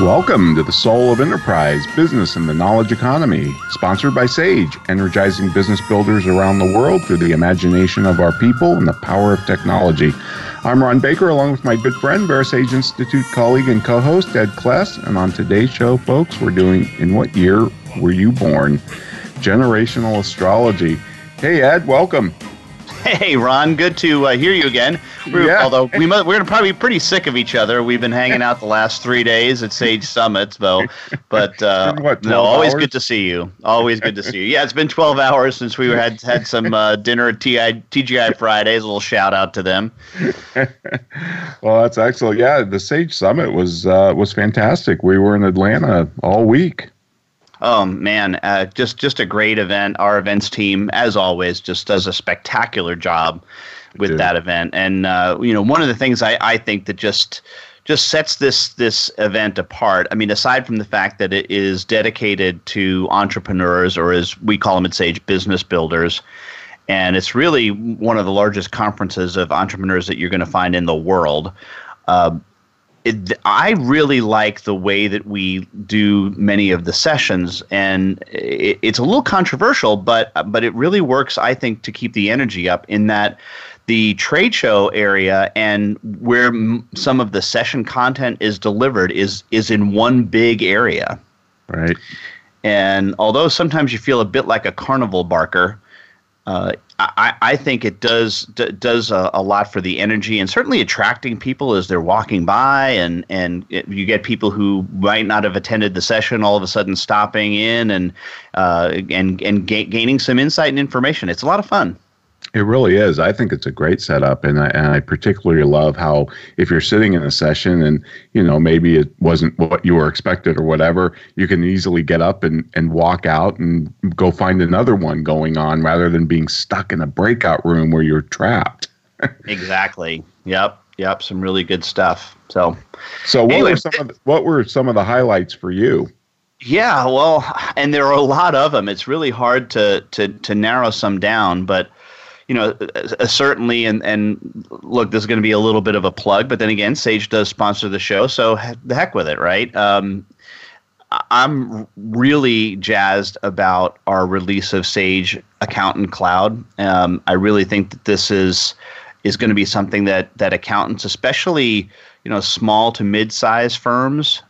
Welcome to the Soul of Enterprise Business and the Knowledge Economy, sponsored by Sage, energizing business builders around the world through the imagination of our people and the power of technology. I'm Ron Baker, along with my good friend, VeraSage Institute colleague and co host, Ed Kless. And on today's show, folks, we're doing In What Year Were You Born? Generational Astrology. Hey, Ed, welcome. Hey, Ron. Good to uh, hear you again. We're, yeah. Although we must, we're probably pretty sick of each other. We've been hanging out the last three days at Sage Summits, though. But uh, what, no, always hours? good to see you. Always good to see you. Yeah, it's been 12 hours since we had had some uh, dinner at TI, TGI Fridays. A little shout out to them. well, that's excellent. Yeah, the Sage Summit was uh, was fantastic. We were in Atlanta all week. Oh man, uh, just just a great event. Our events team, as always, just does a spectacular job with that event. And uh, you know, one of the things I, I think that just just sets this this event apart. I mean, aside from the fact that it is dedicated to entrepreneurs, or as we call them at Sage, business builders, and it's really one of the largest conferences of entrepreneurs that you're going to find in the world. Uh, it, I really like the way that we do many of the sessions, and it, it's a little controversial, but but it really works. I think to keep the energy up in that the trade show area and where m- some of the session content is delivered is is in one big area, right? And although sometimes you feel a bit like a carnival barker, uh, I, I think it does d- does a, a, lot for the energy and certainly attracting people as they're walking by and and it, you get people who might not have attended the session all of a sudden stopping in and uh, and and ga- gaining some insight and information. It's a lot of fun. It really is. I think it's a great setup, and I, and I particularly love how if you're sitting in a session and you know maybe it wasn't what you were expected or whatever, you can easily get up and and walk out and go find another one going on rather than being stuck in a breakout room where you're trapped. exactly. Yep. Yep. Some really good stuff. So. So what anyway, were some of the, what were some of the highlights for you? Yeah, well, and there are a lot of them. It's really hard to to to narrow some down, but you know, uh, certainly, and and look, this is going to be a little bit of a plug, but then again, Sage does sponsor the show, so the heck with it, right? Um, I'm really jazzed about our release of Sage Accountant Cloud. Um, I really think that this is is going to be something that that accountants, especially you know small to mid size firms,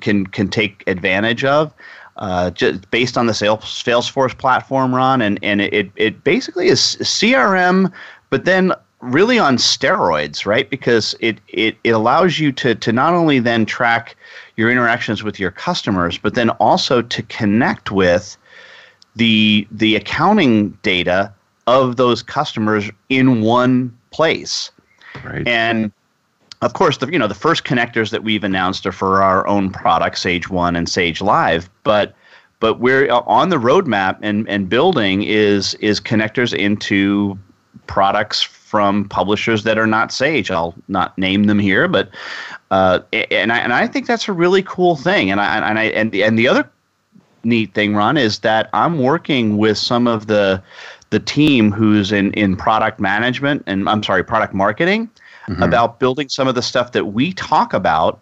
can can take advantage of uh, just based on the Sales, Salesforce platform, Ron, and and it it basically is CRM, but then really on steroids, right? Because it it it allows you to to not only then track your interactions with your customers, but then also to connect with the the accounting data of those customers in one place. Right. And of course, the you know the first connectors that we've announced are for our own products, Sage One and Sage Live, but but we're uh, on the roadmap and and building is is connectors into products from publishers that are not Sage. I'll not name them here, but uh, and I and I think that's a really cool thing. And I and I and the, and the other neat thing, Ron, is that I'm working with some of the the team who's in in product management and I'm sorry, product marketing mm-hmm. about building some of the stuff that we talk about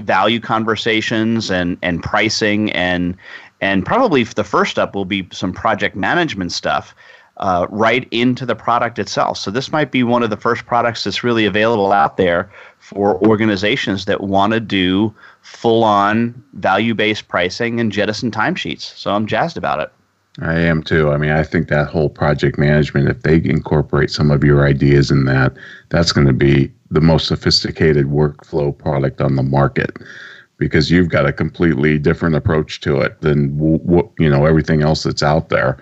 value conversations and and pricing and and probably the first up will be some project management stuff uh, right into the product itself. So this might be one of the first products that's really available out there for organizations that want to do full on value based pricing and jettison timesheets. So I'm jazzed about it. I am too. I mean, I think that whole project management, if they incorporate some of your ideas in that, that's going to be the most sophisticated workflow product on the market because you've got a completely different approach to it than what you know everything else that's out there.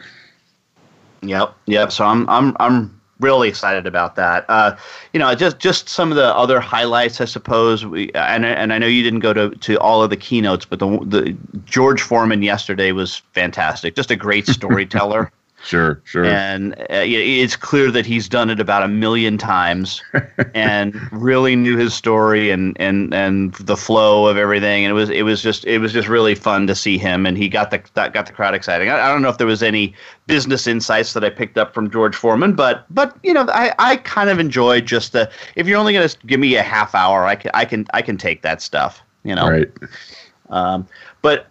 Yep, yep. So I'm I'm I'm really excited about that. Uh, you know, just just some of the other highlights, I suppose. We and and I know you didn't go to, to all of the keynotes, but the the George Foreman yesterday was fantastic. Just a great storyteller. Sure, sure. And uh, it's clear that he's done it about a million times, and really knew his story and, and, and the flow of everything. And it was it was just it was just really fun to see him, and he got the that got the crowd exciting. I, I don't know if there was any business insights that I picked up from George Foreman, but but you know I, I kind of enjoyed just the if you're only going to give me a half hour, I can I can I can take that stuff. You know, right. Um, but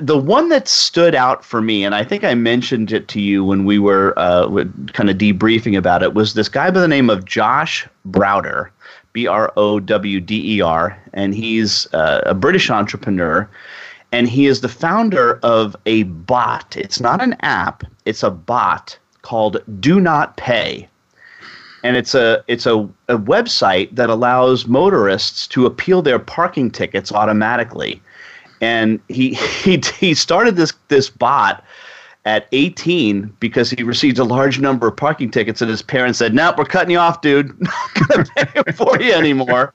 the one that stood out for me, and I think I mentioned it to you when we were uh, kind of debriefing about it, was this guy by the name of Josh Browder, B R O W D E R, and he's uh, a British entrepreneur, and he is the founder of a bot. It's not an app; it's a bot called Do Not Pay. And it's a it's a, a website that allows motorists to appeal their parking tickets automatically and he he he started this this bot at 18 because he received a large number of parking tickets and his parents said, "Nope, we're cutting you off, dude. Not gonna pay for you anymore."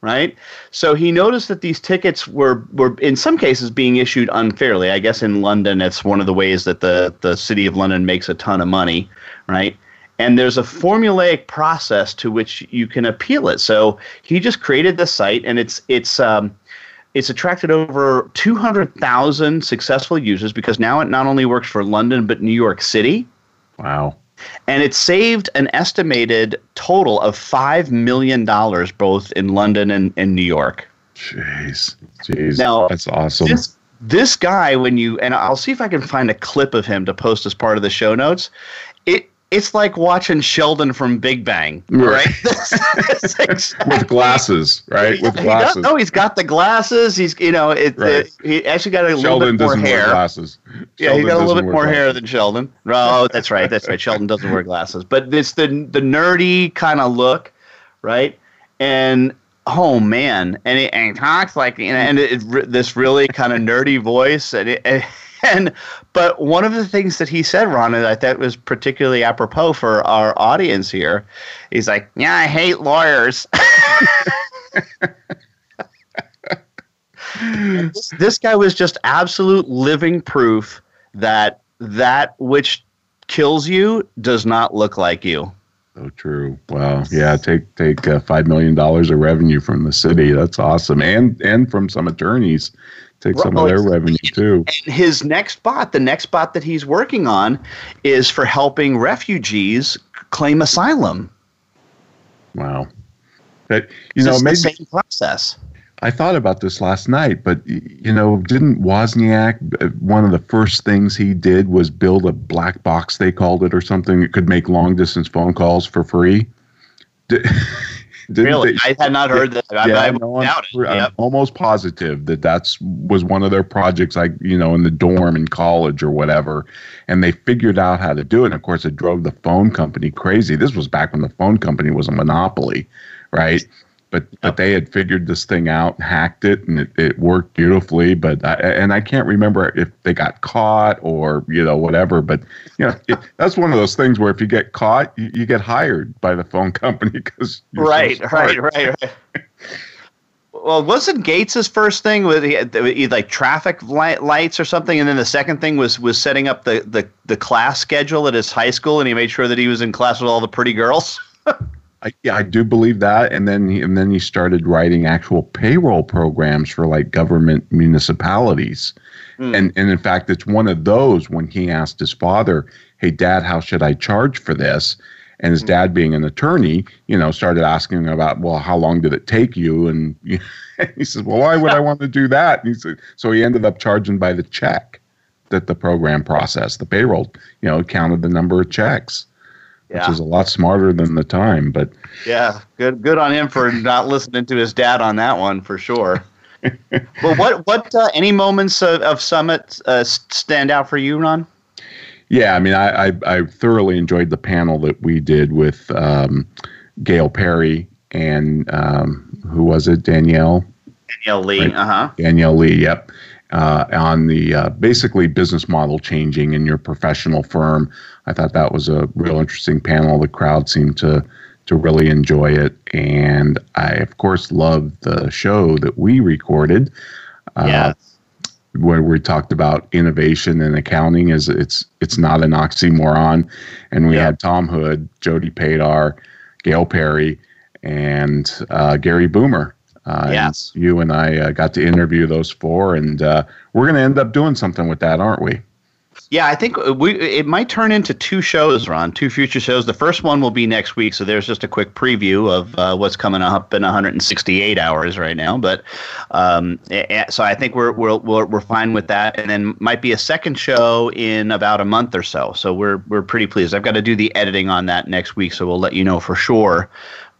right? So he noticed that these tickets were were in some cases being issued unfairly. I guess in London, it's one of the ways that the the city of London makes a ton of money, right? And there's a formulaic process to which you can appeal it. So he just created the site, and it's it's um, it's attracted over 200,000 successful users because now it not only works for London but New York City. Wow. And it saved an estimated total of $5 million both in London and, and New York. Jeez. Jeez. Now, that's awesome. This, this guy, when you, and I'll see if I can find a clip of him to post as part of the show notes. It, it's like watching Sheldon from Big Bang, right? exactly. With glasses, right? With glasses. He no, he's got the glasses. He's you know it, right. it he actually got a Sheldon little bit more hair. glasses. Yeah, he got a little bit more glasses. hair than Sheldon. Oh, that's right. That's right. Sheldon doesn't wear glasses, but it's the the nerdy kind of look, right? And oh man, and he, and talks like you know, and it, it, this really kind of nerdy voice, and it, and but one of the things that he said, Ron, that I thought was particularly apropos for our audience here, he's like, "Yeah, I hate lawyers." this, this guy was just absolute living proof that that which kills you does not look like you. So true. Wow. Yeah. Take take uh, five million dollars of revenue from the city. That's awesome, and and from some attorneys take some of their revenue too. And his next bot, the next bot that he's working on, is for helping refugees claim asylum. Wow. That you know, maybe the same process. I thought about this last night, but you know, didn't Wozniak one of the first things he did was build a black box they called it or something that could make long distance phone calls for free? really? They, I had not heard that. I, yeah, I, no, I'm, I'm almost positive that that's was one of their projects, like you know, in the dorm in college or whatever, and they figured out how to do it. And of course, it drove the phone company crazy. This was back when the phone company was a monopoly, right? But but they had figured this thing out, and hacked it, and it, it worked beautifully. But I, and I can't remember if they got caught or you know whatever. But you know it, that's one of those things where if you get caught, you, you get hired by the phone company because right, so right, right, right. well, wasn't Gates's first thing with he, he like traffic light, lights or something, and then the second thing was was setting up the, the the class schedule at his high school, and he made sure that he was in class with all the pretty girls. I, yeah, I do believe that. And then he, and then he started writing actual payroll programs for like government municipalities. Mm. And and in fact, it's one of those when he asked his father, "Hey, Dad, how should I charge for this?" And his mm. dad, being an attorney, you know, started asking about, "Well, how long did it take you?" And he says, "Well, why would I want to do that?" And he said, so he ended up charging by the check that the program processed the payroll. You know, counted the number of checks, Yeah. which is a lot smarter than the time. But Yeah, good good on him for not listening to his dad on that one for sure. well, what what uh, any moments of, of summit uh, stand out for you, Ron? yeah, I mean, I, I I thoroughly enjoyed the panel that we did with um, Gail Perry and um, who was it, Danielle. Danielle Lee. Right. Uh huh. Danielle Lee, yep, uh, on the uh, basically business model changing in your professional firm. I thought that was a real interesting panel. The crowd seemed to to really enjoy it, and I of course loved the show that we recorded. Uh, yeah. where we talked about innovation and accounting is it's it's not an oxymoron and we Yeah. had tom hood jody padar gail perry and uh, gary boomer uh, and Yes. you and i uh, got to interview those four and uh, we're going to end up doing something with that aren't we Yeah, I think we it might turn into two shows, Ron. Two future shows. The first one will be next week, so there's just a quick preview of uh, what's coming up in 168 hours right now. But um, so I think we're we're we're we're fine with that, and then might be a second show in about a month or so. So we're we're pretty pleased. I've got to do the editing on that next week, so we'll let you know for sure.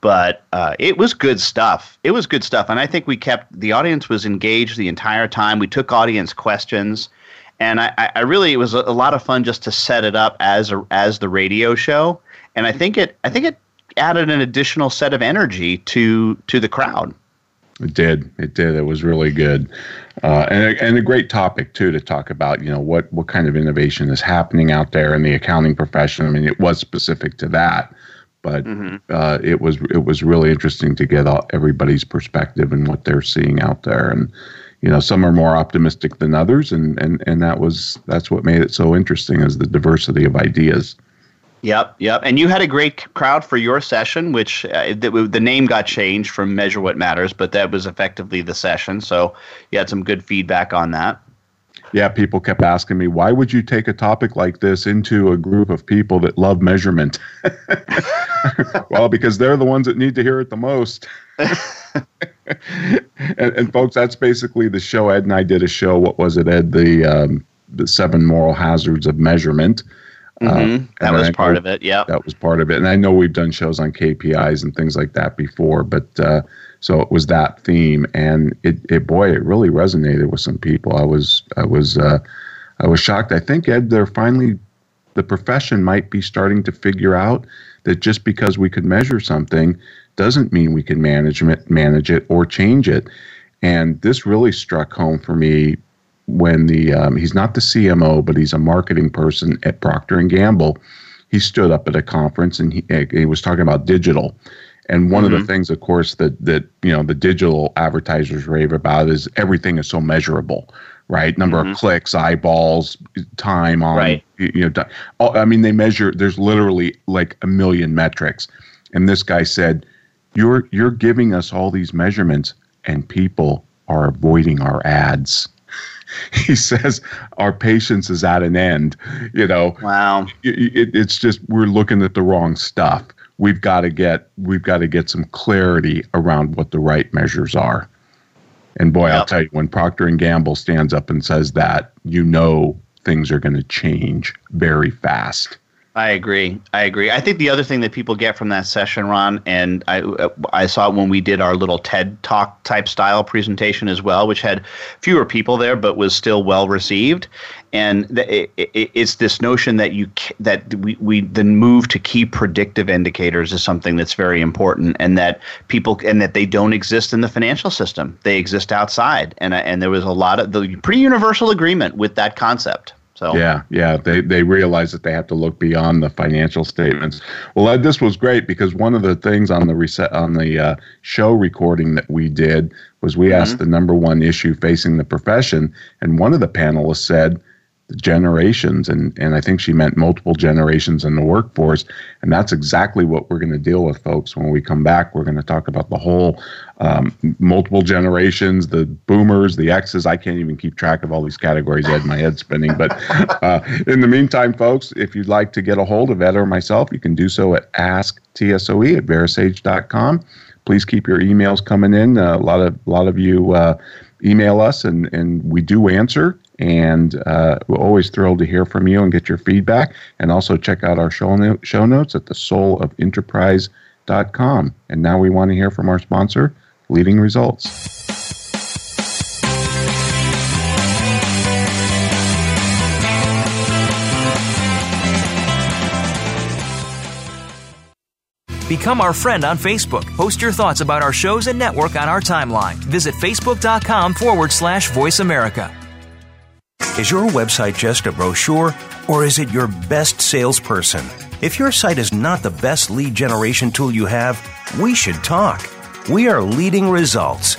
But uh, it was good stuff. It was good stuff, and I think we kept the audience was engaged the entire time. We took audience questions and I, I really it was a, lot of fun just to set it up as a, as the radio show, and I think it I think it added an additional set of energy to to the crowd. It did. It did. It was really good, uh, and a, and a great topic too to talk about. You know what what kind of innovation is happening out there in the accounting profession. I mean, it was specific to that, but uh, it was it was really interesting to get all, everybody's perspective and what they're seeing out there. And you know, some are more optimistic than others, and and and that was that's what made it so interesting is the diversity of ideas. Yep, yep. And you had a great crowd for your session, which uh, the, the name got changed from Measure What Matters, but that was effectively the session. So you had some good feedback on that. Yeah, people kept asking me, why would you take a topic like this into a group of people that love measurement? well, because they're the ones that need to hear it the most. and, and folks, that's basically the show. Ed and I did a show. What was it, Ed? The um, the seven moral hazards of measurement. hmm and that was I part know- of it. Yeah, That was part of it. And I know we've done shows on KPIs and things like that before, but uh, so it was that theme, and it, it boy, it really resonated with some people. I was I was uh, I was shocked. I think Ed, they're finally the profession might be starting to figure out that just because we could measure something doesn't mean we can manage it, manage it or change it. And this really struck home for me when the um, he's not the CMO, but he's a marketing person at Procter and Gamble. He stood up at a conference and he, he was talking about digital. And one of the things, of course, that that you know the digital advertisers rave about is everything is so measurable, right? Number of mm-hmm. clicks, eyeballs, time on, Right. you you know. all- I mean, they measure. There's literally like a million metrics, and this guy said, "You're you're giving us all these measurements, and people are avoiding our ads." he says our patience is at an end. You know, Wow. it, it, it's just we're looking at the wrong stuff. We've got to get we've got to get some clarity around what the right measures are. And boy, I'll tell you, when Procter and Gamble stands up and says that, you know things are going to change very fast. I agree. I agree. I think the other thing that people get from that session, Ron, and I I saw it when we did our little TED Talk type style presentation as well, which had fewer people there but was still well received. And the, it, it, it's this notion that you that we, we the move to key predictive indicators is something that's very important, and that people and that they don't exist in the financial system; they exist outside. And and there was a lot of the pretty universal agreement with that concept. So Yeah, yeah. They they realize that they have to look beyond the financial statements. Well, Ed, this was great because one of the things on the reset on the uh, show recording that we did was we asked the number one issue facing the profession, and one of the panelists said generations, and and I think she meant multiple generations in the workforce, and that's exactly what we're going to deal with, folks. When we come back, we're going to talk about the whole um, multiple generations, the boomers, the X's. I can't even keep track of all these categories. I had my head spinning. But uh, in the meantime, folks, if you'd like to get a hold of Ed or myself, you can do so at asktsoe at verasage.com. Please keep your emails coming in. Uh, a lot of a lot of you uh, email us, and and we do answer. And uh, we're always thrilled to hear from you and get your feedback. And also check out our show, no- show notes at the soulofenterprise.com. And now we want to hear from our sponsor, Leading Results. Become our friend on Facebook. Post your thoughts about our shows and network on our timeline. Visit facebook.com forward slash voice America. Is your website just a brochure or is it your best salesperson? If your site is not the best lead generation tool you have, we should talk. We are leading results.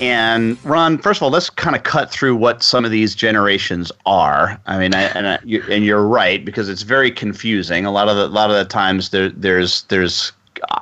And Ron, first of all, let's kind of cut through what some of these generations are. I mean, I, and I, you, and you're right because it's very confusing. A lot of the a lot of the times there there's there's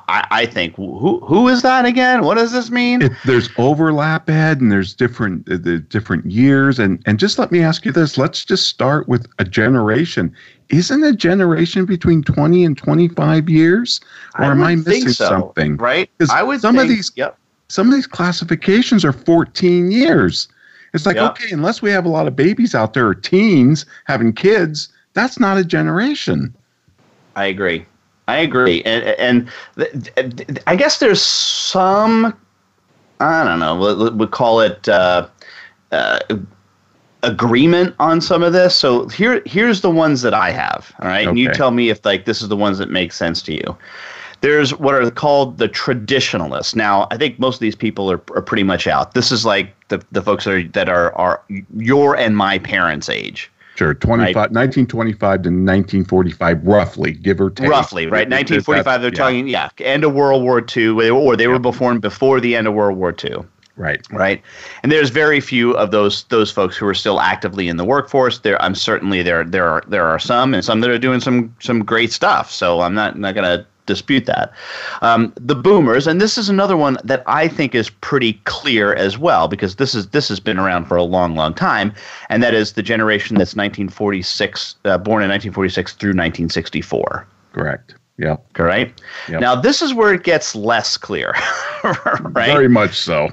I, I think who who is that again? What does this mean? It, there's overlap, Ed, and there's different uh, the different years. And and just let me ask you this: Let's just start with a generation. Isn't a generation between 20 and 25 years, or I am I missing so, something? right? 'Cause I would some of these Yep. Some of these classifications are 14 years. It's like, Yeah. okay, unless we have a lot of babies out there or teens having kids, that's not a generation. I agree. I agree, and and th- th- I guess there's some I don't know. We we call it uh, uh, agreement on some of this. So here here's the ones that I have. All right, and you tell me if like this is the ones that make sense to you. There's what are called the traditionalists. Now, I think most of these people are, are pretty much out. This is like the, the folks that are that are, are your and my parents' age. Sure, 25, 1925 to 1945, roughly, give or take. Roughly, right? 1945. They're yeah, talking, yeah, end of World War II, or they were born before the end of World War II, Right. right? And there's very few of those those folks who are still actively in the workforce. There, I'm certainly there. There are there are some, and some that are doing some some great stuff. So I'm not not going to dispute that. Um, the boomers, and this is another one that I think is pretty clear as well, because this is this has been around for a long, long time, and that is the generation that's 1946, uh, born in 1946 through 1964. Correct. Yeah. Correct. Yep. Now this is where it gets less clear, right? Very much so.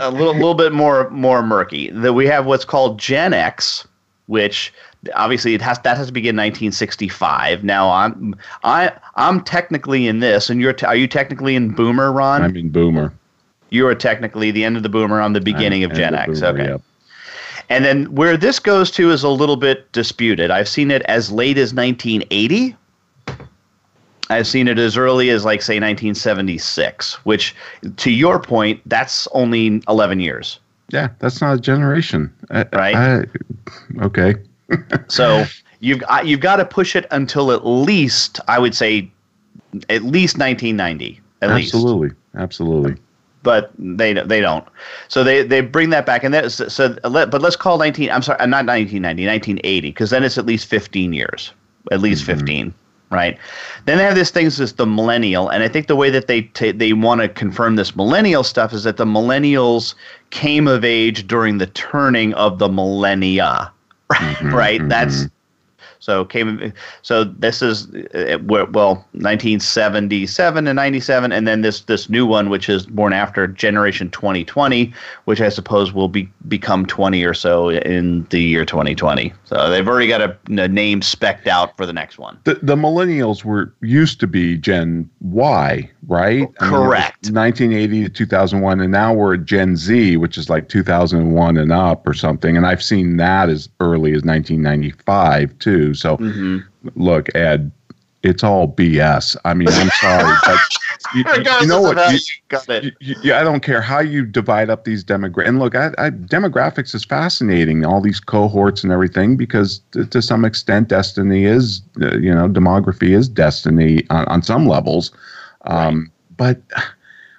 a little, little bit more, more murky. That we have what's called Gen X, which obviously it has that has to begin 1965. Now I'm, I, I'm technically in this, and you're, t- are you technically in Boomer, Ron? I mean, boomer. you are technically the end of the Boomer. I'm the beginning of Gen X. boomer, okay. yep. And then where this goes to is a little bit disputed. I've seen it as late as 1980. I've seen it as early as, like, say, 1976, which, to your point, that's only 11 years. Yeah, that's not a generation. I- Right. I- okay. So you've you've got to push it until at least I would say at least 1990 at least. Absolutely. Absolutely. But they they don't. So they they bring that back and that so, so let, but let's call 19 I'm sorry uh, not 1990 1980 because then it's at least 15 years. At least 15. right? Then they have this thing as the millennial, and I think the way that they t- they want to confirm this millennial stuff is that the millennials came of age during the turning of the millennia, mm-hmm, right? Mm-hmm. That's so came so this is well 1977 and 97 and then this this new one which is born after generation 2020 which I suppose will be become 20 or so in the year 2020. So they've already got a, a name specked out for the next one. The the millennials were used to be Gen Y, right? Correct. I mean, 1980 to 2001 and now we're at Gen Z which is like 2001 and up or something and I've seen that as early as 1995 too. So mm-hmm. look, Ed, it's all BS. I mean, I'm sorry, but you, you know what? You, got it. You, I don't care how you divide up these demographics. And look, I, I, demographics is fascinating, all these cohorts and everything, because to, to some extent, destiny is, uh, you know, demography is destiny on, on some levels. Um, right. But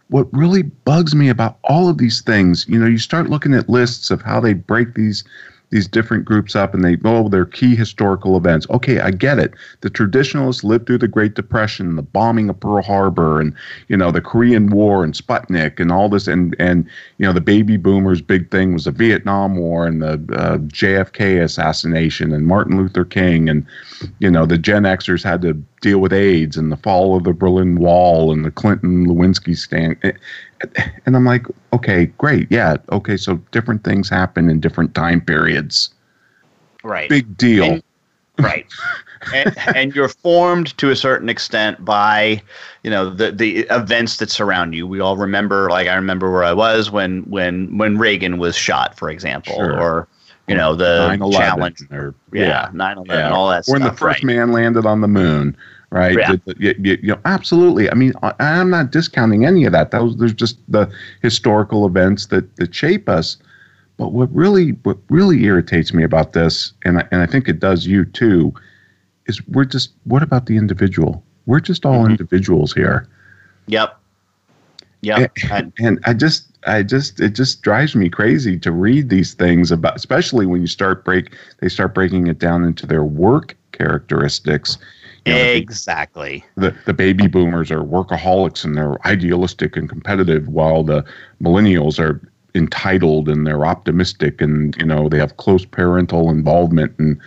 what really bugs me about all of these things, you know, you start looking at lists of how they break these these different groups up and they oh they're key historical events. Okay i get it. The traditionalists lived through the great depression the bombing of pearl harbor and you know the korean war and sputnik and all this and and you know the baby boomers big thing was the vietnam war and the uh, jfk assassination and martin luther king and you know the gen xers had to deal with aids and the fall of the berlin wall and the clinton lewinsky stand and I'm like, okay, great, yeah, okay. So different things happen in different time periods. Right. Big deal. And, right. and, and, you're formed to a certain extent by, you know, the the events that surround you. We all remember, like I remember where I was when when when Reagan was shot, for example, sure. or you know the challenge or yeah, yeah 9/11, yeah. all that. Stuff. When stuff, the first right. man landed on the moon right? Yeah. The, the, you, you, know, absolutely. I mean, I, am not discounting any of that. Those there's just the historical events that that shape us. But what really what really irritates me about this, and I, and I think it does you too, is we're just what about the individual? We're just all mm-hmm. individuals here. Yep. Yep. And, and I just I just it just drives me crazy to read these things about especially when you start break they start breaking it down into their work characteristics you know, exactly. The, the baby boomers are workaholics and they're idealistic and competitive, while the millennials are entitled and they're optimistic and you know they have close parental involvement and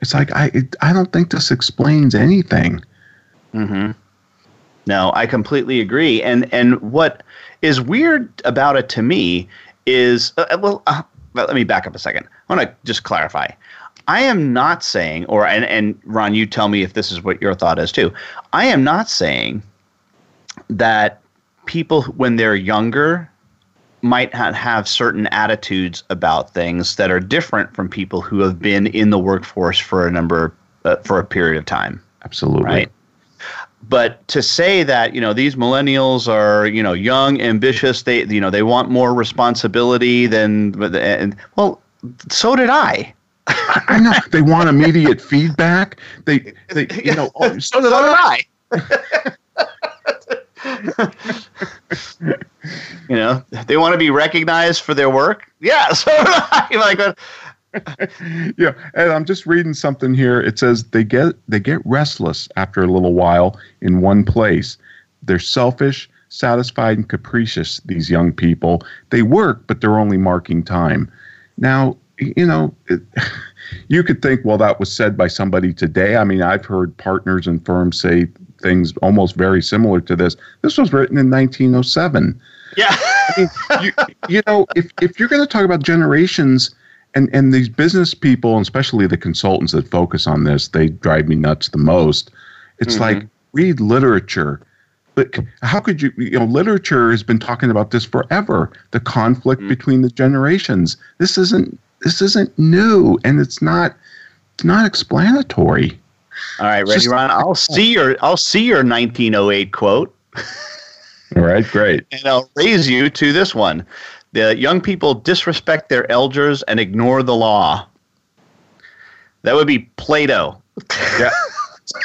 it's like I it, I don't think this explains anything. Mm-hmm. No, I completely agree. And and what is weird about it to me is uh, well, uh, let me back up a second. I want to just clarify. I am not saying, or and, and Ron, you tell me if this is what your thought is too. I am not saying that people when they're younger might not have certain attitudes about things that are different from people who have been in the workforce for a number uh, for a period of time. Absolutely. Right. But to say that you know these millennials are you know young, ambitious, they you know they want more responsibility than and well, so did I. I know they want immediate feedback. They, they, you know, oh, so did I. you know, they want to be recognized for their work. Yeah, so like. Yeah, and I'm just reading something here. It says they get they get restless after a little while in one place. They're selfish, satisfied, and capricious. These young people. They work, but they're only marking time. Now, you know, it, you could think, well, that was said by somebody today. I mean, I've heard partners and firms say things almost very similar to this. This was written in 1907. Yeah. I mean, you, you know, if, if you're going to talk about generations and, and these business people, and especially the consultants that focus on this, they drive me nuts the most. It's mm-hmm. like read literature. But how could you, you know, literature has been talking about this forever the conflict mm-hmm. between the generations. This isn't this isn't new and it's not it's not explanatory. All right, ready, Ron? I'll see your I'll see your 1908 quote. All right, great. and I'll raise you to this one. The young people disrespect their elders and ignore the law. That would be Plato. Yeah.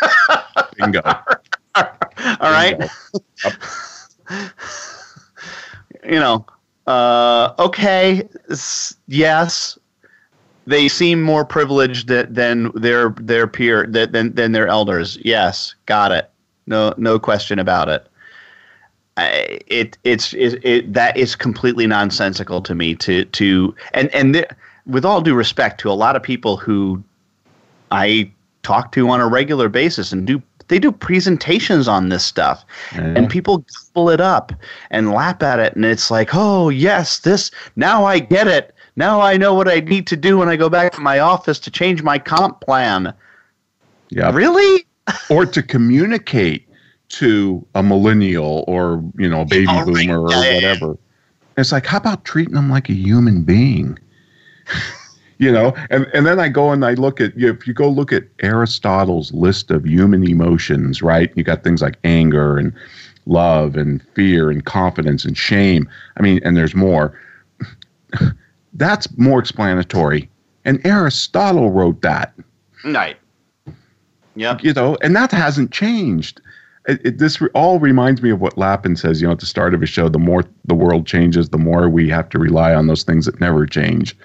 Bingo. All right. Bingo. Yep. you know, uh, okay, yes, they seem more privileged than their their peer than than their elders. Yes, got it. No no question about it. I, it it's it, it, that is completely nonsensical to me to to and and th- with all due respect to a lot of people who I talk to on a regular basis and do they do presentations on this stuff and people pull it up and lap at it and it's like oh yes this now i get it now i know what i need to do when i go back to my office to change my comp plan. Yeah. Really? Or to communicate to a millennial or you know a baby boomer or whatever. It's like how about treating them like a human being? You know? And and then i go and i look at if you go look at aristotle's list of human emotions right? You got things like anger and love and fear and confidence and shame. I mean and there's more that's more explanatory and aristotle wrote that right yeah you know and that hasn't changed it, it, this re- all reminds me of what Lapin says, you know, at the start of his show. The more the world changes, the more we have to rely on those things that never change.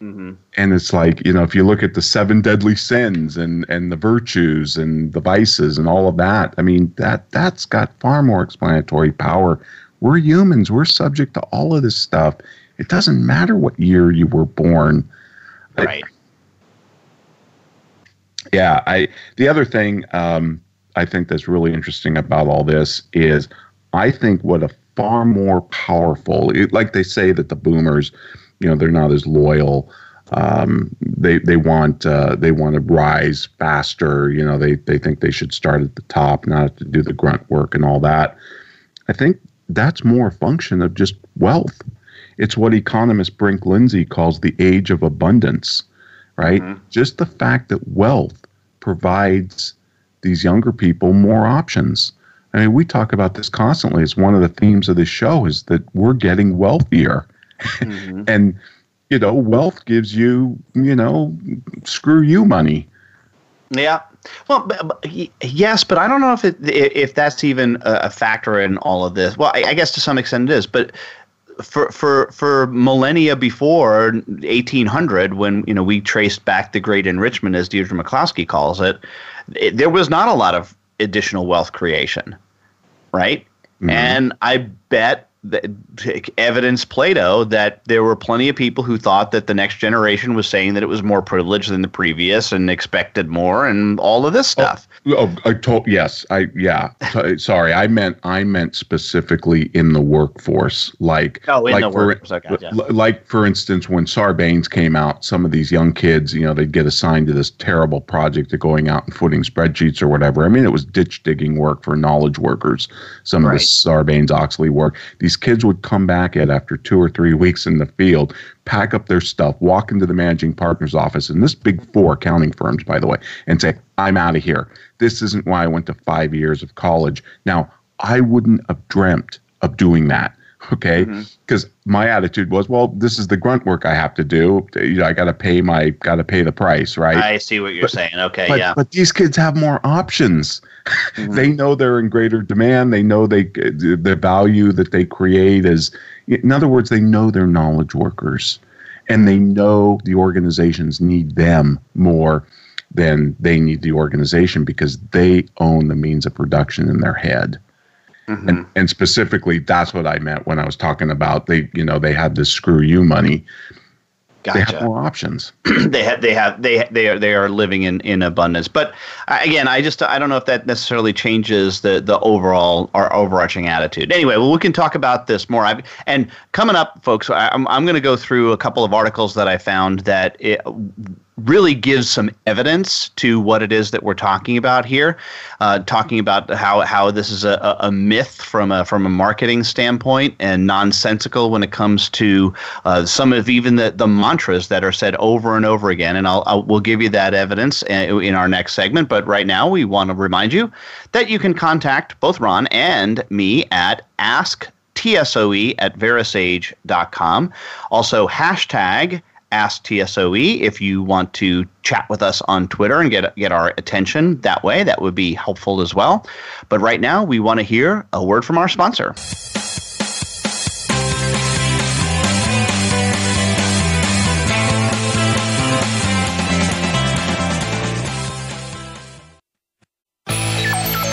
Mm-hmm. And it's like, you know, if you look at the seven deadly sins and, and the virtues and the vices and all of that, I mean, that, that's got far more explanatory power. We're humans, we're subject to all of this stuff. It doesn't matter what year you were born. Right. I, yeah. I, the other thing um, I think that's really interesting about all this is I think what a far more powerful, it, like they say that the boomers, you know they're not as loyal. Um, they they want uh, they want to rise faster. You know they they think they should start at the top, not have to do the grunt work and all that. I think that's more a function of just wealth. It's what economist Brink Lindsey calls the age of abundance, right? Mm-hmm. Just the fact that wealth provides these younger people more options. I mean, we talk about this constantly. It's one of the themes of this show is that we're getting wealthier. Mm-hmm. and you know, wealth gives you, you know, screw you money. Yeah. Well, but, but, yes, but I don't know if it, if that's even a factor in all of this. Well, I, I guess to some extent it is, but for for for millennia before 1800 when you know we traced back the great enrichment as Deirdre McCloskey calls it, it there was not a lot of additional wealth creation right mm-hmm. and i bet evidence Plato that there were plenty of people who thought that the next generation was saying that it was more privileged than the previous and expected more and all of this stuff. Oh, oh I told yes, I yeah. sorry, I meant I meant specifically in the workforce, like oh, in like the for, workforce. Okay, yeah. Like for instance, when Sarbanes came out, some of these young kids, you know, they'd get assigned to this terrible project of going out and footing spreadsheets or whatever. I mean, it was ditch digging work for knowledge workers. Some right. of this Sarbanes Oxley work. These these kids would come back at after two or three weeks in the field, pack up their stuff, walk into the managing partner's office, and this big four accounting firms, by the way, and say, I'm out of here. This isn't why I went to five years of college. Now, I wouldn't have dreamt of doing that okay because mm-hmm. my attitude was well this is the grunt work i have to do you know i got to pay my got to pay the price right i see what you're but, saying okay but, yeah but these kids have more options Mm-hmm. they know they're in greater demand. They know they the value that they create is, in other words, they know they're knowledge workers, and they know the organizations need them more than they need the organization because they own the means of production in their head. Mm-hmm. And, and specifically, that's what I meant when I was talking about they, you know, they had this screw you money Gotcha. They have more options. they have they have they they are they are living in in abundance. But uh, again, I just I don't know if that necessarily changes the the overall our overarching attitude. Anyway, well, we can talk about this more. I've, and coming up, folks, I, I'm I'm going to go through a couple of articles that I found that it, really gives some evidence to what it is that we're talking about here. Uh, talking about how, how this is a, a myth from a from a marketing standpoint and nonsensical when it comes to uh, some of even the, the mantras that are said over and over again. And I'll, I'll we'll give you that evidence uh, in our next segment. But right now, we want to remind you that you can contact both Ron and me at ask tsoe at verasage.com. Also, hashtag Ask TSOE if you want to chat with us on Twitter and get get our attention that way. That would be helpful as well. But right now, we want to hear a word from our sponsor.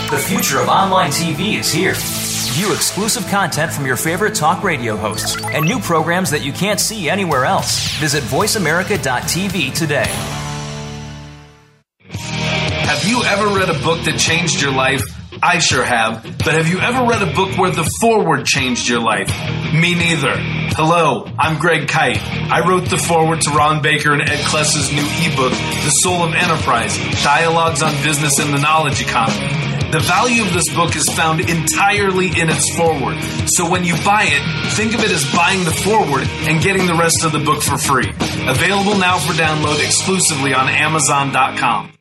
The future of online TV is here View exclusive content from your favorite talk radio hosts and new programs that you can't see anywhere else. Visit VoiceAmerica.tv today. Have you ever read a book that changed your life? I sure have. But have you ever read a book where the foreword changed your life? Me neither. Hello, I'm Greg Kyte. I wrote the foreword to Ron Baker and Ed Kless's new ebook, The Soul of Enterprise Dialogues on Business and the Knowledge Economy. The value of this book is found entirely in its foreword. So when you buy it, think of it as buying the foreword and getting the rest of the book for free. Available now for download exclusively on Amazon.com.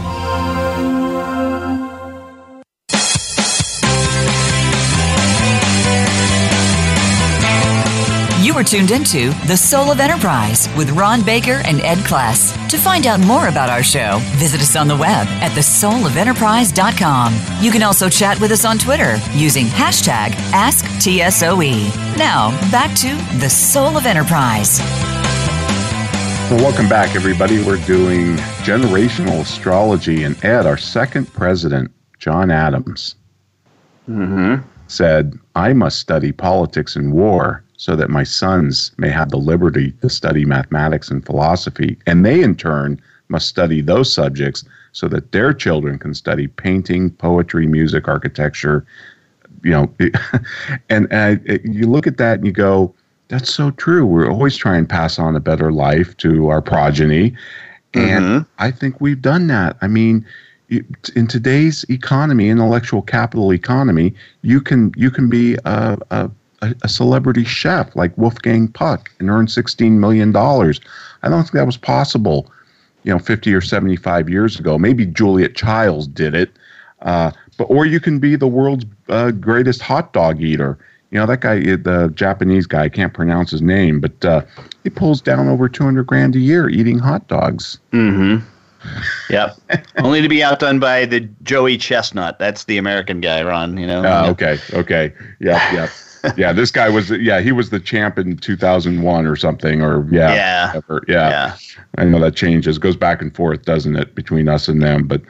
You are tuned into The Soul of Enterprise with Ron Baker and Ed Kless. To find out more about our show, visit us on the web at thesoulofenterprise.com. You can also chat with us on Twitter using hashtag AskTSOE. Now, back to The Soul of Enterprise. Well, welcome back, everybody. We're doing generational astrology, and Ed, our second president, John Adams, Mm-hmm. said, I must study politics and war so that my sons may have the liberty to study mathematics and philosophy, and they in turn must study those subjects so that their children can study painting, poetry, music, architecture. You know, and, and you look at that and you go, that's so true. We're always trying to pass on a better life to our progeny. And mm-hmm. I think we've done that. I mean, in today's economy, intellectual capital economy, you can you can be a, a, a celebrity chef like Wolfgang Puck and earn sixteen million dollars. I don't think that was possible, you know, fifty or seventy five years ago. Maybe Juliet Childs did it, uh, but or you can be the world's uh, greatest hot dog eater. You know that guy, the Japanese guy, I can't pronounce his name, but uh, he pulls down over two hundred grand a year eating hot dogs. Mm-hmm. Yep. Only to be outdone by the Joey Chestnut. That's the American guy, Ron. You know. Uh, okay, okay, yeah, yeah, yeah. This guy was, yeah, he was the champ in two thousand one or something, or yeah, Yeah. whatever. yeah. Yeah. I know that changes, goes back and forth, doesn't it, between us and them? But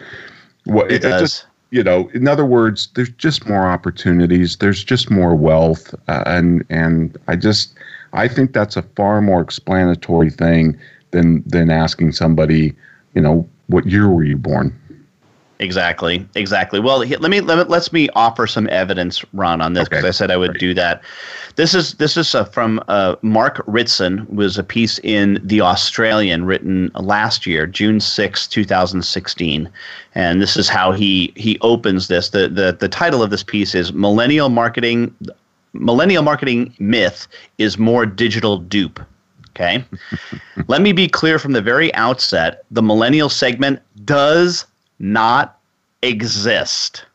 what It does. just, you know, in other words, there's just more opportunities. There's just more wealth, uh, and and I just, I think that's a far more explanatory thing than than asking somebody, you know, what year were you born? Exactly. Exactly. Well, let me let me let's me offer some evidence, Ron, on this because Okay. I said I would do that. This is this is uh, from uh, Mark Ritson was a piece in the Australian written last year, June 6, two thousand sixteen, and this is how he he opens this. the the The title of this piece is "Millennial Marketing." Millennial marketing myth is more digital dupe. Okay. Let me be clear from the very outset the millennial segment does not exist.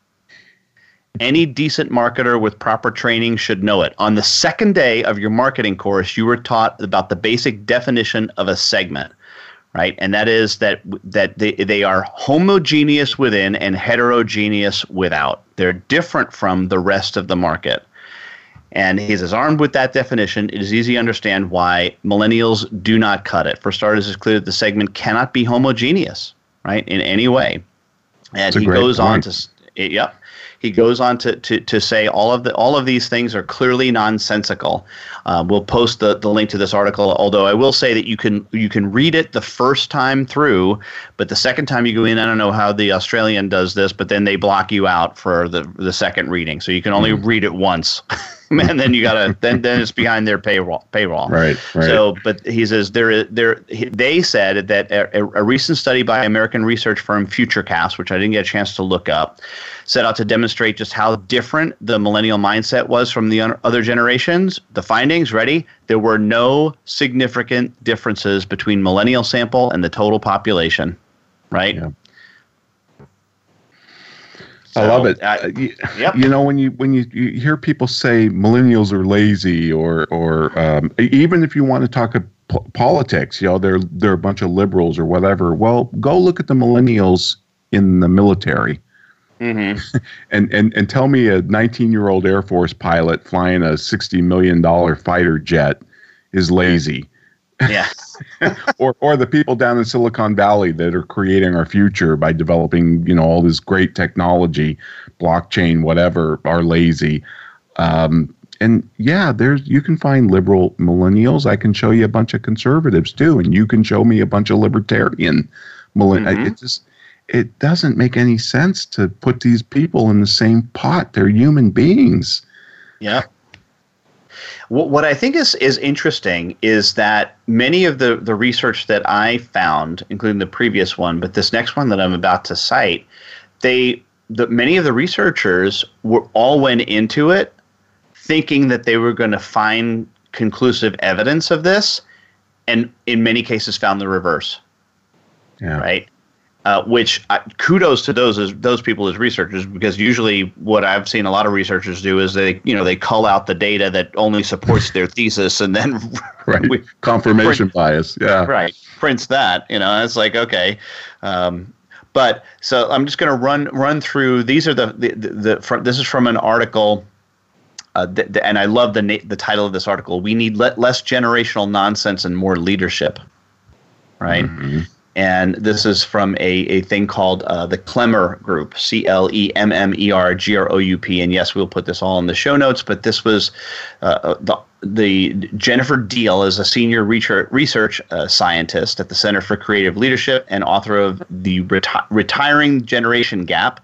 Any decent marketer with proper training should know it. On the second day of your marketing course, you were taught about the basic definition of a segment, right? And that is that that they, they are homogeneous within and heterogeneous without. They're different from the rest of the market. And he says, armed with that definition, it is easy to understand why millennials do not cut it. For starters, it's clear that the segment cannot be homogeneous, right, in any way. And he goes on to, yep. he goes on to, to, to say all of the all of these things are clearly nonsensical. Uh, we'll post the, the link to this article. Although I will say that you can you can read it the first time through, but the second time you go in, I don't know how the Australian does this, but then they block you out for the the second reading, so you can only mm. read it once. and then you gotta then then it's behind their paywall paywall. Right, right. So, but he says there there they said that a, a recent study by American research firm FutureCast, which I didn't get a chance to look up, set out to demonstrate just how different the millennial mindset was from the other generations. The findings, ready? There were no significant differences between millennial sample and the total population. Right. Yeah. So, I love it. Uh, you, yep. you know when you when you, you hear people say millennials are lazy or or um, even if you want to talk politics, you know they're they're a bunch of liberals or whatever. Well, go look at the millennials in the military. Mm-hmm. and, and and tell me a 19 year old Air Force pilot flying a 60 million dollar fighter jet is lazy. Yeah. or or the people down in Silicon Valley that are creating our future by developing, you know, all this great technology, blockchain, whatever, are lazy. Um, and yeah, there's you can find liberal millennials. I can show you a bunch of conservatives too, and you can show me a bunch of libertarian millennials. Mm-hmm. It just it doesn't make any sense to put these people in the same pot. They're human beings. Yeah. What what I think is is interesting is that many of the the research that I found, including the previous one, but this next one that I'm about to cite, they the many of the researchers were all went into it thinking that they were going to find conclusive evidence of this, and in many cases found the reverse. Yeah. Right uh, which uh, kudos to those as those people as researchers because usually what I've seen a lot of researchers do is they you know they cull out the data that only supports their thesis and then right. we, confirmation print, bias. Yeah. Right. Prints that you know it's like okay um, but so I'm just going to run run through these are the the, the, the from, this is from an article uh, th- th- and I love the na- the title of this article we need le- less generational nonsense and more leadership. Right? Mm-hmm and this is from a, a thing called uh, the Clemmer Group, C L E M M E R G R O U P. And yes, we'll put this all in the show notes, but this was uh, uh the, the Jennifer Deal is a senior research, uh, scientist at the Center for Creative Leadership and author of The Reti- Retiring Generation Gap.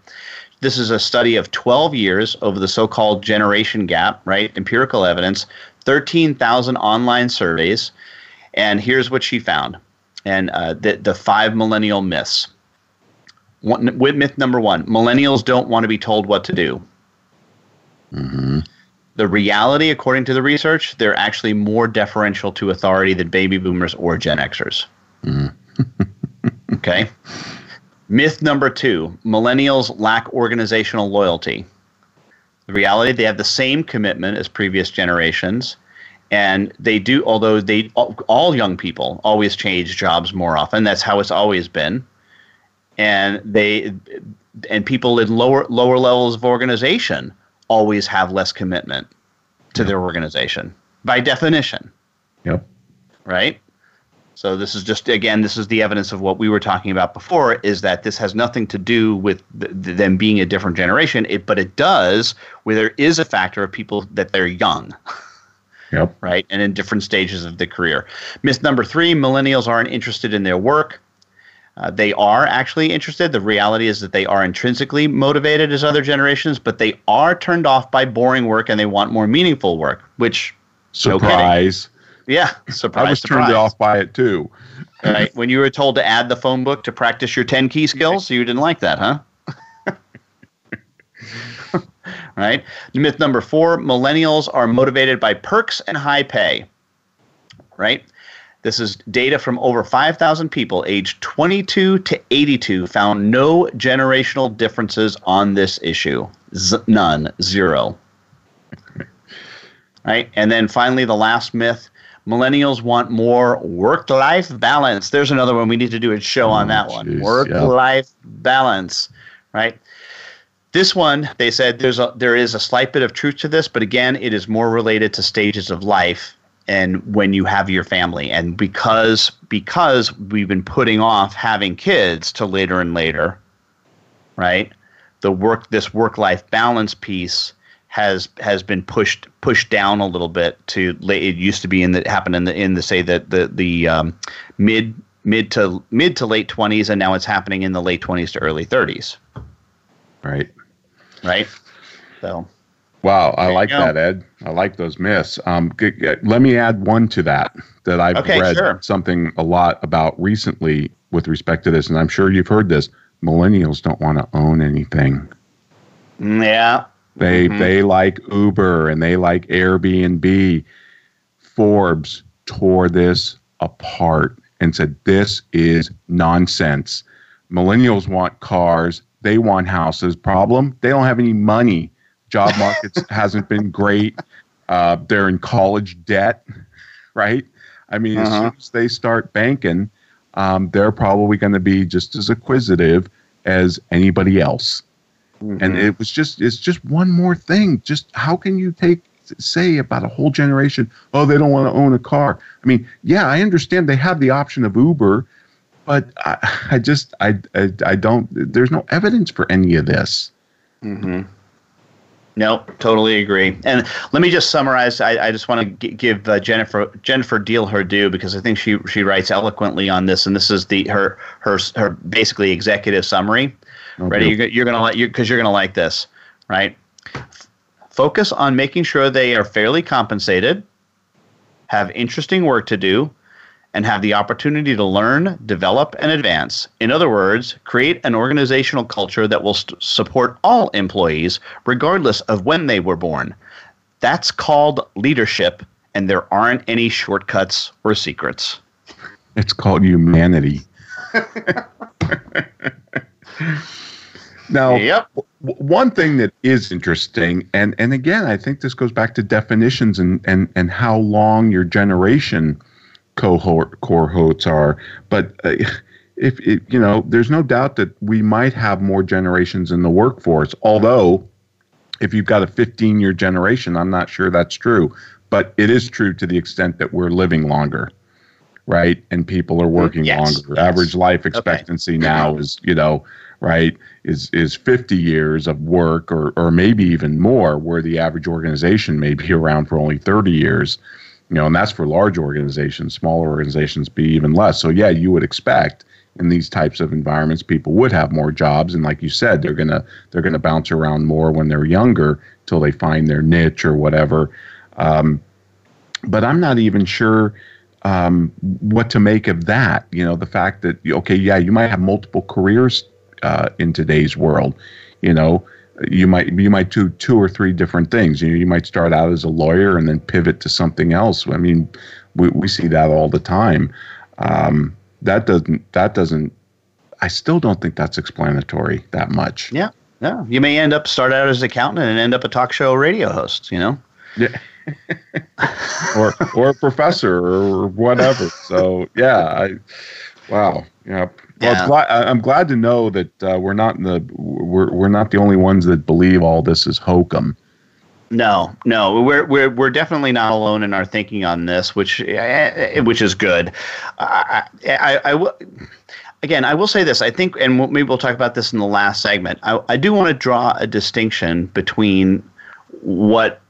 This is a study of 12 years over the so called generation gap, right? Empirical evidence, 13,000 online surveys. And here's what she found and uh, the the five millennial myths. One, myth number one: millennials don't want to be told what to do. Mm-hmm. The reality, according to the research, they're actually more deferential to authority than baby boomers or Gen Xers. Mm-hmm. okay. Myth number two: millennials lack organizational loyalty. The reality, they have the same commitment as previous generations and they do although they all young people always change jobs more often. That's how it's always been. And they and people in lower lower levels of organization always have less commitment to yep. their organization by definition. Yep. Right? So this is just again this is the evidence of what we were talking about before is that this has nothing to do with th- them being a different generation. It, but it does where there is a factor of people that they're young Yep. Right. And in different stages of the career. Myth number three millennials aren't interested in their work. Uh, they are actually interested. The reality is that they are intrinsically motivated as other generations, but they are turned off by boring work and they want more meaningful work, which. Surprise. No yeah. Surprise. I was surprise. turned off by it too. right. When you were told to add the phone book to practice your 10 key skills, you didn't like that, huh? right? Myth number four millennials are motivated by perks and high pay, right? This is data from over 5,000 people aged 22 to 82 found no generational differences on this issue. Z- none, zero. right? And then finally, the last myth millennials want more work life balance. There's another one. We need to do a show on oh, that one. Work life balance, right? This one, they said there's a there is a slight bit of truth to this, but again, it is more related to stages of life and when you have your family. And because because we've been putting off having kids to later and later, right? the work this work life balance piece has has been pushed pushed down a little bit to late. it used to be in the happened in the in the say that the the um, mid mid to mid to late 20s and now it's happening in the late 20s to early 30s right right so wow i like that ed i like those myths um, let me add one to that that i've okay, read sure. something a lot about recently with respect to this and i'm sure you've heard this millennials don't want to own anything yeah they Mhm. they like Uber and they like Airbnb. Forbes tore this apart and said this is nonsense. Millennials want cars, they want houses. Problem, they don't have any money. Job markets hasn't been great. Uh, they're in college debt, right? I mean, as Uh-huh. soon as they start banking, um, they're probably going to be just as acquisitive as anybody else and it was just it's just one more thing just how can you take say about a whole generation oh they don't want to own a car i mean yeah i understand they have the option of uber but i, I just I, I i don't there's no evidence for any of this Mm-hmm. No, totally agree. And let me just summarize. I, I just want to g- give uh, Jennifer Jennifer Deal her due because I think she she writes eloquently on this, and this is the her her her basically executive summary. Ready? You're, you're gonna like you because you're gonna like this, right? Focus on making sure they are fairly compensated, have interesting work to do, and have the opportunity to learn, develop, and advance. In other words, create an organizational culture that will st- support all employees, regardless of when they were born. That's called leadership, and there aren't any shortcuts or secrets. it's called humanity now Yep. w- one thing that is interesting and and again i think this goes back to definitions and and and how long your generation cohort cohorts are but uh, if it, you know there's no doubt that we might have more generations in the workforce although if you've got a 15 year generation i'm not sure that's true but it is true to the extent that we're living longer right? And people are working Yes, longer. Yes. average life expectancy now is you know right is is 50 years of work or or maybe even more where the average organization may be around for only 30 years you know and that's for large organizations smaller organizations be even less so yeah you would expect in these types of environments people would have more jobs and like you said they're going to they're going to bounce around more when they're younger till they find their niche or whatever um, but i'm not even sure um, what to make of that. You know, the fact that okay, yeah, you might have multiple careers uh, in today's world. You know, you might you might do two or three different things. You know, you might start out as a lawyer and then pivot to something else. I mean, we we see that all the time. Um, that doesn't that doesn't. I still don't think that's explanatory that much. Yeah. Yeah. You may end up start out as an accountant and end up a talk show radio host. You know. Yeah. or or a professor or whatever. So yeah, I wow, yeah. Well, Yeah. It's glad, I- I'm glad to know that uh, we're not in the we're we're not the only ones that believe all this is hokum. No, no, we're we're we're definitely not alone in our thinking on this, which eh, which is good. I, I, I will. Again, I will say this. I think, and we'll- maybe we'll talk about this in the last segment. I, I do want to draw a distinction between what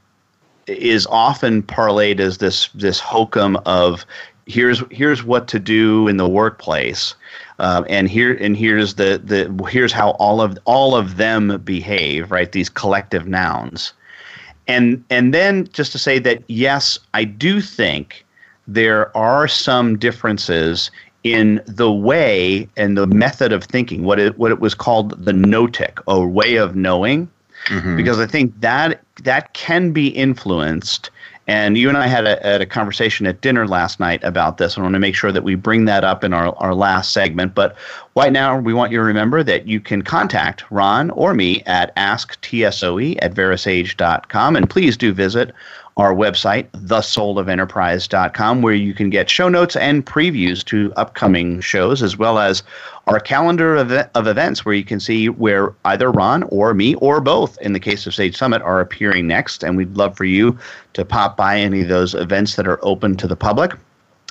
is often parlayed as this this hokum of here's here's what to do in the workplace, um, and here and here's the the here's how all of all of them behave. Right, these collective nouns and and then just to say that yes, I do think there are some differences in the way and the method of thinking, what it what it was called the gnotic, a way of knowing, because I think that that can be influenced. And you and I had a, had a conversation at dinner last night about this. I want to make sure that we bring that up in our, our last segment. But right now, we want you to remember that you can contact Ron or me at asktsoe at verasage.com. And please do visit our website, thesoulofenterprise.com, where you can get show notes and previews to upcoming shows, as well as our calendar of, of events where you can see where either Ron or me or both, in the case of Sage Summit, are appearing next. And we'd love for you to pop by any of those events that are open to the public.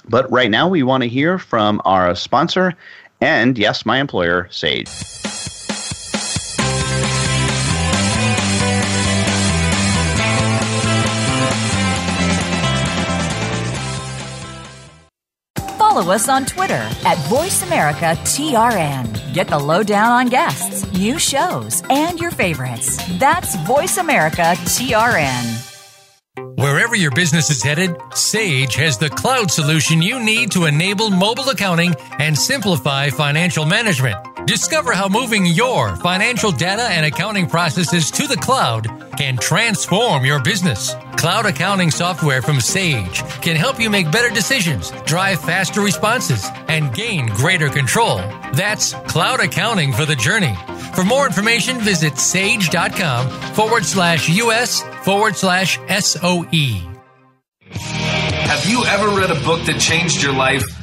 But right now, we want to hear from our sponsor and, yes, my employer, Sage. Follow us on Twitter at VoiceAmericaTRN. Get the lowdown on guests, new shows, and your favorites. That's VoiceAmericaTRN. Wherever your business is headed, Sage has the cloud solution you need to enable mobile accounting and simplify financial management. Discover how moving your financial data and accounting processes to the cloud can transform your business. Cloud accounting software from Sage can help you make better decisions, drive faster responses, and gain greater control. That's cloud accounting for the journey. For more information, visit sage.com forward slash US forward slash SOE. Have you ever read a book that changed your life?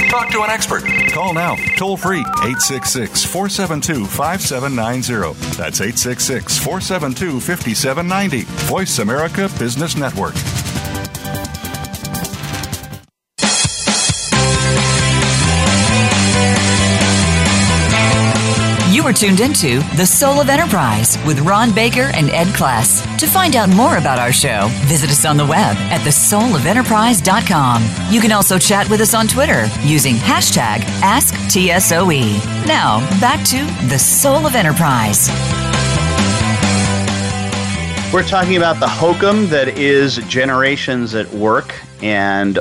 Talk to an expert. Call now, toll free, 866 472 5790. That's 866 472 5790. Voice America Business Network. You are tuned into The Soul of Enterprise with Ron Baker and Ed Kless. To find out more about our show, visit us on the web at thesoulofenterprise.com. You can also chat with us on Twitter using hashtag AskTSOE. Now, back to The Soul of Enterprise. We're talking about the hokum that is generations at work, and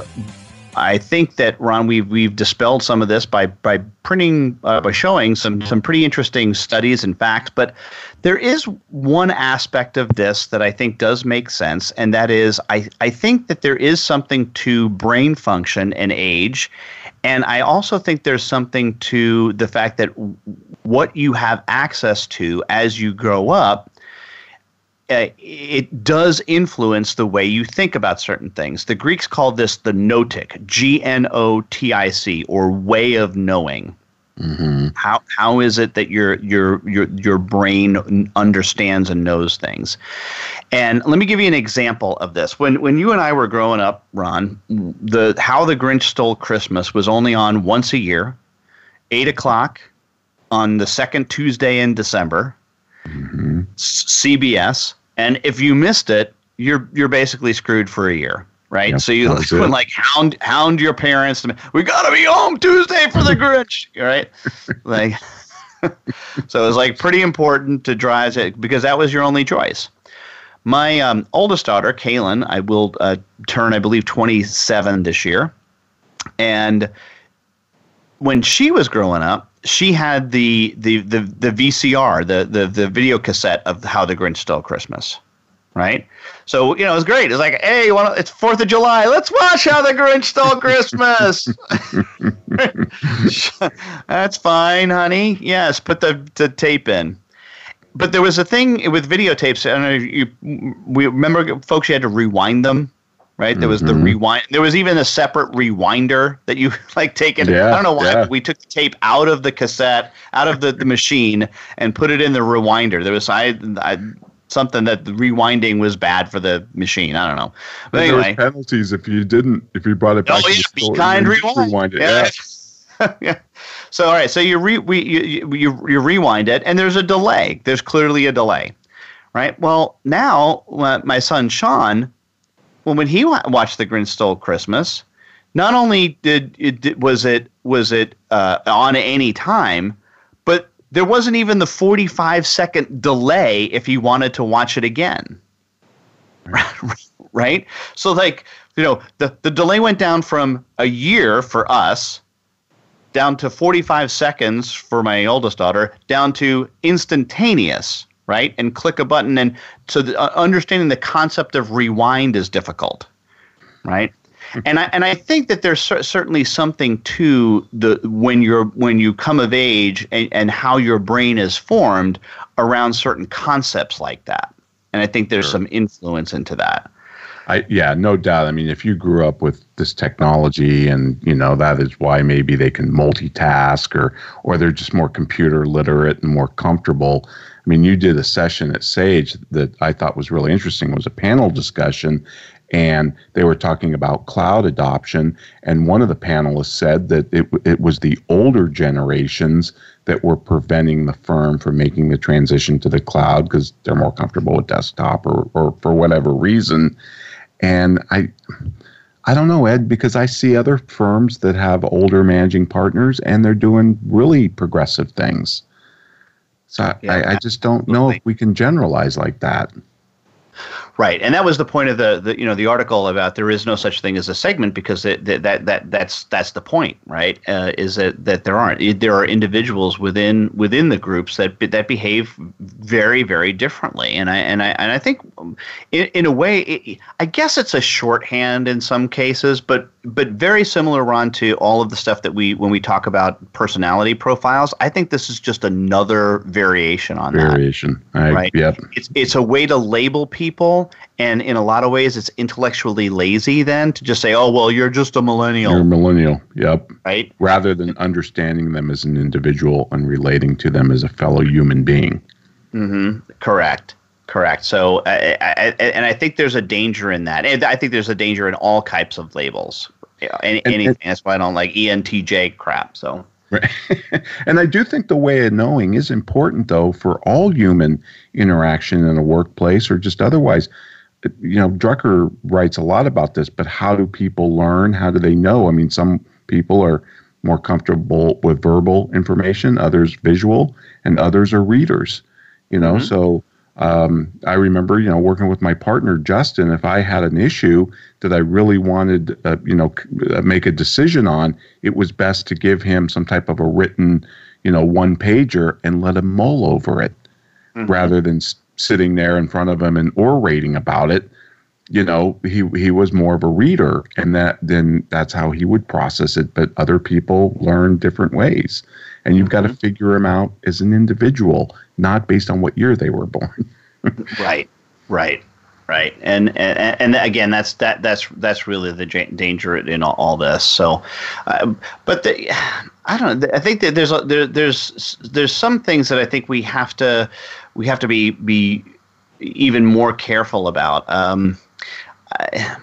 I think that Ron, we've we've dispelled some of this by by printing uh, by showing some some pretty interesting studies and facts. But there is one aspect of this that I think does make sense, and that is I I think that there is something to brain function and age. And I also think there's something to the fact that what you have access to as you grow up uh, it does influence the way you think about certain things. The Greeks called this the gnotic, G N O T I C, or way of knowing. Mm-hmm. How how is it that your your your your brain understands and knows things? And let me give you an example of this. When when you and I were growing up, Ron, the How the Grinch Stole Christmas was only on once a year, eight o'clock on the second Tuesday in December. Mm-hmm. CBS and if you missed it, you're you're basically screwed for a year, right? Yep, so you would like hound hound your parents. To, we gotta be home Tuesday for the Grinch, right? like, so it was like pretty important to drive it because that was your only choice. My um, oldest daughter, Kaylin, I will uh, turn, I believe, 27 this year, and when she was growing up, she had the the the, the VCR, the, the the video cassette of How the Grinch Stole Christmas, right? So you know it was great. It's like, hey, wanna, it's Fourth of July. Let's watch How the Grinch Stole Christmas. That's fine, honey. Yes, put the the tape in. But there was a thing with videotapes. I don't know. You we remember, folks. You had to rewind them right? There was the mm-hmm. rewind. There was even a separate rewinder that you like take it. Yeah, I don't know why yeah. we took the tape out of the cassette, out of the, the machine, and put it in the rewinder. There was I, I something that the rewinding was bad for the machine. I don't know. But and anyway, penalties if you didn't if you brought it back. Oh, yeah, be kind, rewind. rewind it. Yeah. yeah. yeah. So all right, so you re we you, you you rewind it, and there's a delay. There's clearly a delay, right? Well, now my son Sean well, when he watched The Grinch Stole Christmas, not only did it was it was it uh, on any time, but there wasn't even the 45 second delay if he wanted to watch it again. right? So like, you know, the, the delay went down from a year for us down to 45 seconds for my oldest daughter, down to instantaneous right? And click a button. And so the, uh, understanding the concept of rewind is difficult, right? and I and I think that there's cer- certainly something to the when you're when you come of age and, and how your brain is formed around certain concepts like that. And I think there's sure. some influence into that. I, yeah, no doubt. I mean, if you grew up with this technology, and you know that is why maybe they can multitask, or or they're just more computer literate and more comfortable. I mean, you did a session at Sage that I thought was really interesting. It was a panel discussion, and they were talking about cloud adoption. And one of the panelists said that it it was the older generations that were preventing the firm from making the transition to the cloud because they're more comfortable with desktop or, or for whatever reason. And I, I don't know, Ed, because I see other firms that have older managing partners and they're doing really progressive things. So yeah, I, I just don't absolutely. know if we can generalize like that. Right, and that was the point of the, the you know the article about there is no such thing as a segment because it, that that that that's that's the point, right? Uh, is that that there aren't there are individuals within within the groups that that behave very very differently, and I and I and I think in, in a way it, I guess it's a shorthand in some cases, but but very similar, Ron, to all of the stuff that we when we talk about personality profiles. I think this is just another variation on variation. that. Variation, right? Yep. It's it's a way to label people, and in a lot of ways, it's intellectually lazy. Then to just say, "Oh, well, you're just a millennial." You're a millennial. Yep. Right. Rather than understanding them as an individual and relating to them as a fellow human being. Mm-hmm. Correct. Correct. So, I, I, and I think there's a danger in that. And I think there's a danger in all types of labels. any, and, anything. And, That's why I don't like ENTJ crap. So. Right. and I do think the way of knowing is important, though, for all human interaction in a workplace or just otherwise. You know, Drucker writes a lot about this, but how do people learn? How do they know? I mean, some people are more comfortable with verbal information, others visual, and others are readers. You know, mm-hmm. so um, I remember, you know, working with my partner Justin. If I had an issue that I really wanted, uh, you know, uh, make a decision on, it was best to give him some type of a written, you know, one pager and let him mull over it, mm-hmm. rather than s- sitting there in front of him and orating about it. You know, he he was more of a reader, and that then that's how he would process it. But other people learn different ways and you've got to mm-hmm. figure them out as an individual, not based on what year they were born. right, right, right. And, and and again, that's that that's that's really the danger in all, all this. So, uh, but the, I don't know. I think that there's there, there's there's some things that I think we have to we have to be be even more careful about. Um, I,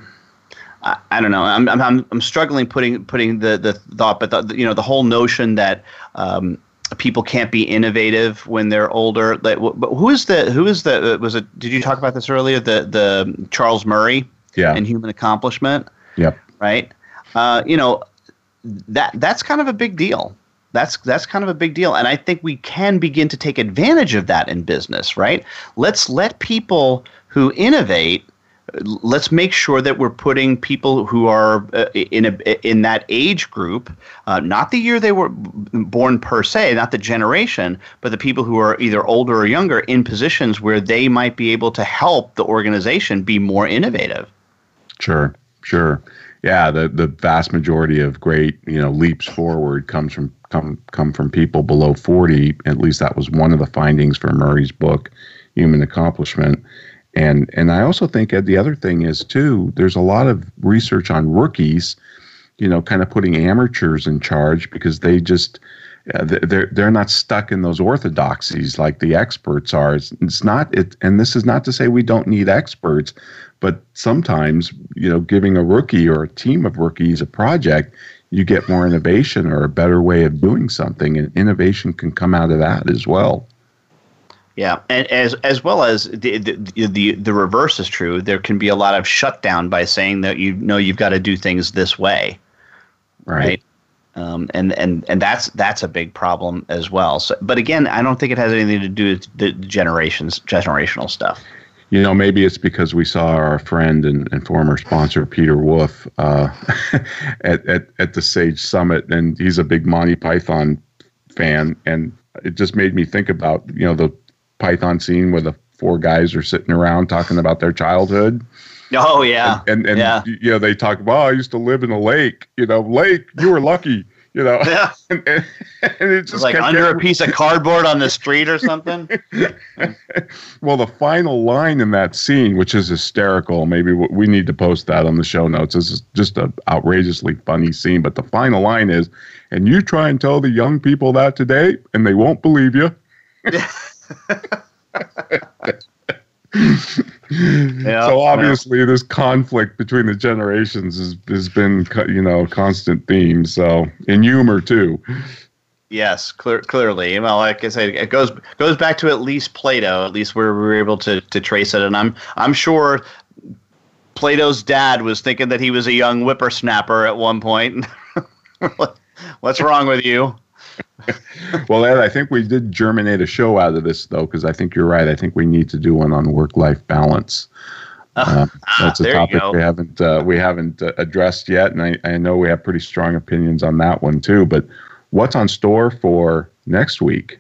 I, I don't know. I'm, I'm I'm struggling putting putting the the thought, but the, you know the whole notion that um, people can't be innovative when they're older. Like, but who is the who is the uh, was it? Did you talk about this earlier? The the Charles Murray, yeah, and human accomplishment. Yep. Right. Uh, you know that that's kind of a big deal. That's that's kind of a big deal, and I think we can begin to take advantage of that in business. Right. Let's let people who innovate let's make sure that we're putting people who are uh, in a in that age group, uh, not the year they were born per se, not the generation, but the people who are either older or younger in positions where they might be able to help the organization be more innovative. Sure, sure. Yeah, the the vast majority of great you know leaps forward comes from come come from people below forty. At least that was one of the findings from Murray's book, Human Accomplishment and and I also think the other thing is too, there's a lot of research on rookies, you know, kind of putting amateurs in charge because they just uh, they're they're not stuck in those orthodoxies like the experts are. It's, it's not it, and this is not to say we don't need experts, but sometimes you know, giving a rookie or a team of rookies a project, you get more innovation or a better way of doing something, and innovation can come out of that as well. Yeah, and as as well as the, the the the reverse is true. There can be a lot of shutdown by saying that you know you've got to do things this way, right? right? Um, and and and that's that's a big problem as well. So, but again, I don't think it has anything to do with the generations generational stuff. You know, maybe it's because we saw our friend and, and former sponsor Peter Wolf uh, at, at at the Sage Summit, and he's a big Monty Python fan, and it just made me think about you know the Python scene where the four guys are sitting around talking about their childhood. Oh yeah, and and, and yeah. you know they talk. Well, I used to live in a lake. You know, lake. You were lucky. you know. Yeah. and, and it just like under getting- a piece of cardboard on the street or something. well, the final line in that scene, which is hysterical, maybe we need to post that on the show notes. This is just an outrageously funny scene. But the final line is, and you try and tell the young people that today, and they won't believe you. Yeah, so obviously, this conflict between the generations has, has been, you know, constant theme. So in humor too. Yes, clear, clearly. Well, like I said, it goes goes back to at least Plato. At least we were able to to trace it, and I'm I'm sure Plato's dad was thinking that he was a young whippersnapper at one point. What's wrong with you? Well, Ed, I think we did germinate a show out of this, though, because I think you're right. I think we need to do one on work-life balance. Uh, that's a you topic we haven't uh, we haven't uh, addressed yet, and I, I know we have pretty strong opinions on that one too. But what's on store for next week?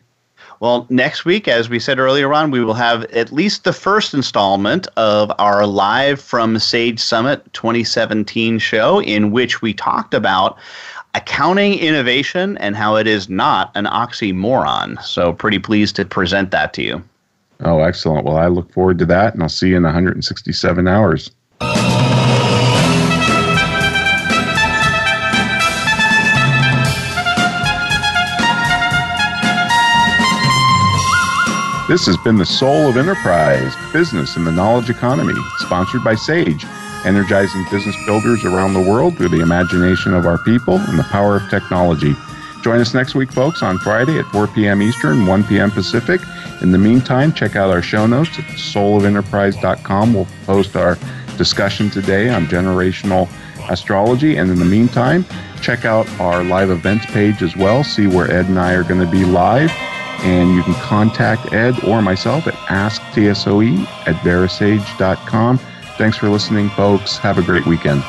Well, next week, as we said earlier on, we will have at least the first installment of our live from Sage Summit 2017 show, in which we talked about accounting innovation and how it is not an oxymoron. So, pretty pleased to present that to you. Oh, excellent. Well, I look forward to that, and I'll see you in 167 hours. This has been the Soul of Enterprise Business in the Knowledge Economy, sponsored by Sage, energizing business builders around the world through the imagination of our people and the power of technology. Join us next week, folks, on Friday at 4 p.m. Eastern, 1 p.m. Pacific. In the meantime, check out our show notes at soulofenterprise.com. We'll post our discussion today on generational astrology. And in the meantime, check out our live events page as well. See where Ed and I are going to be live. And you can contact Ed or myself at asktsoe at verasage.com. Thanks for listening, folks. Have a great weekend.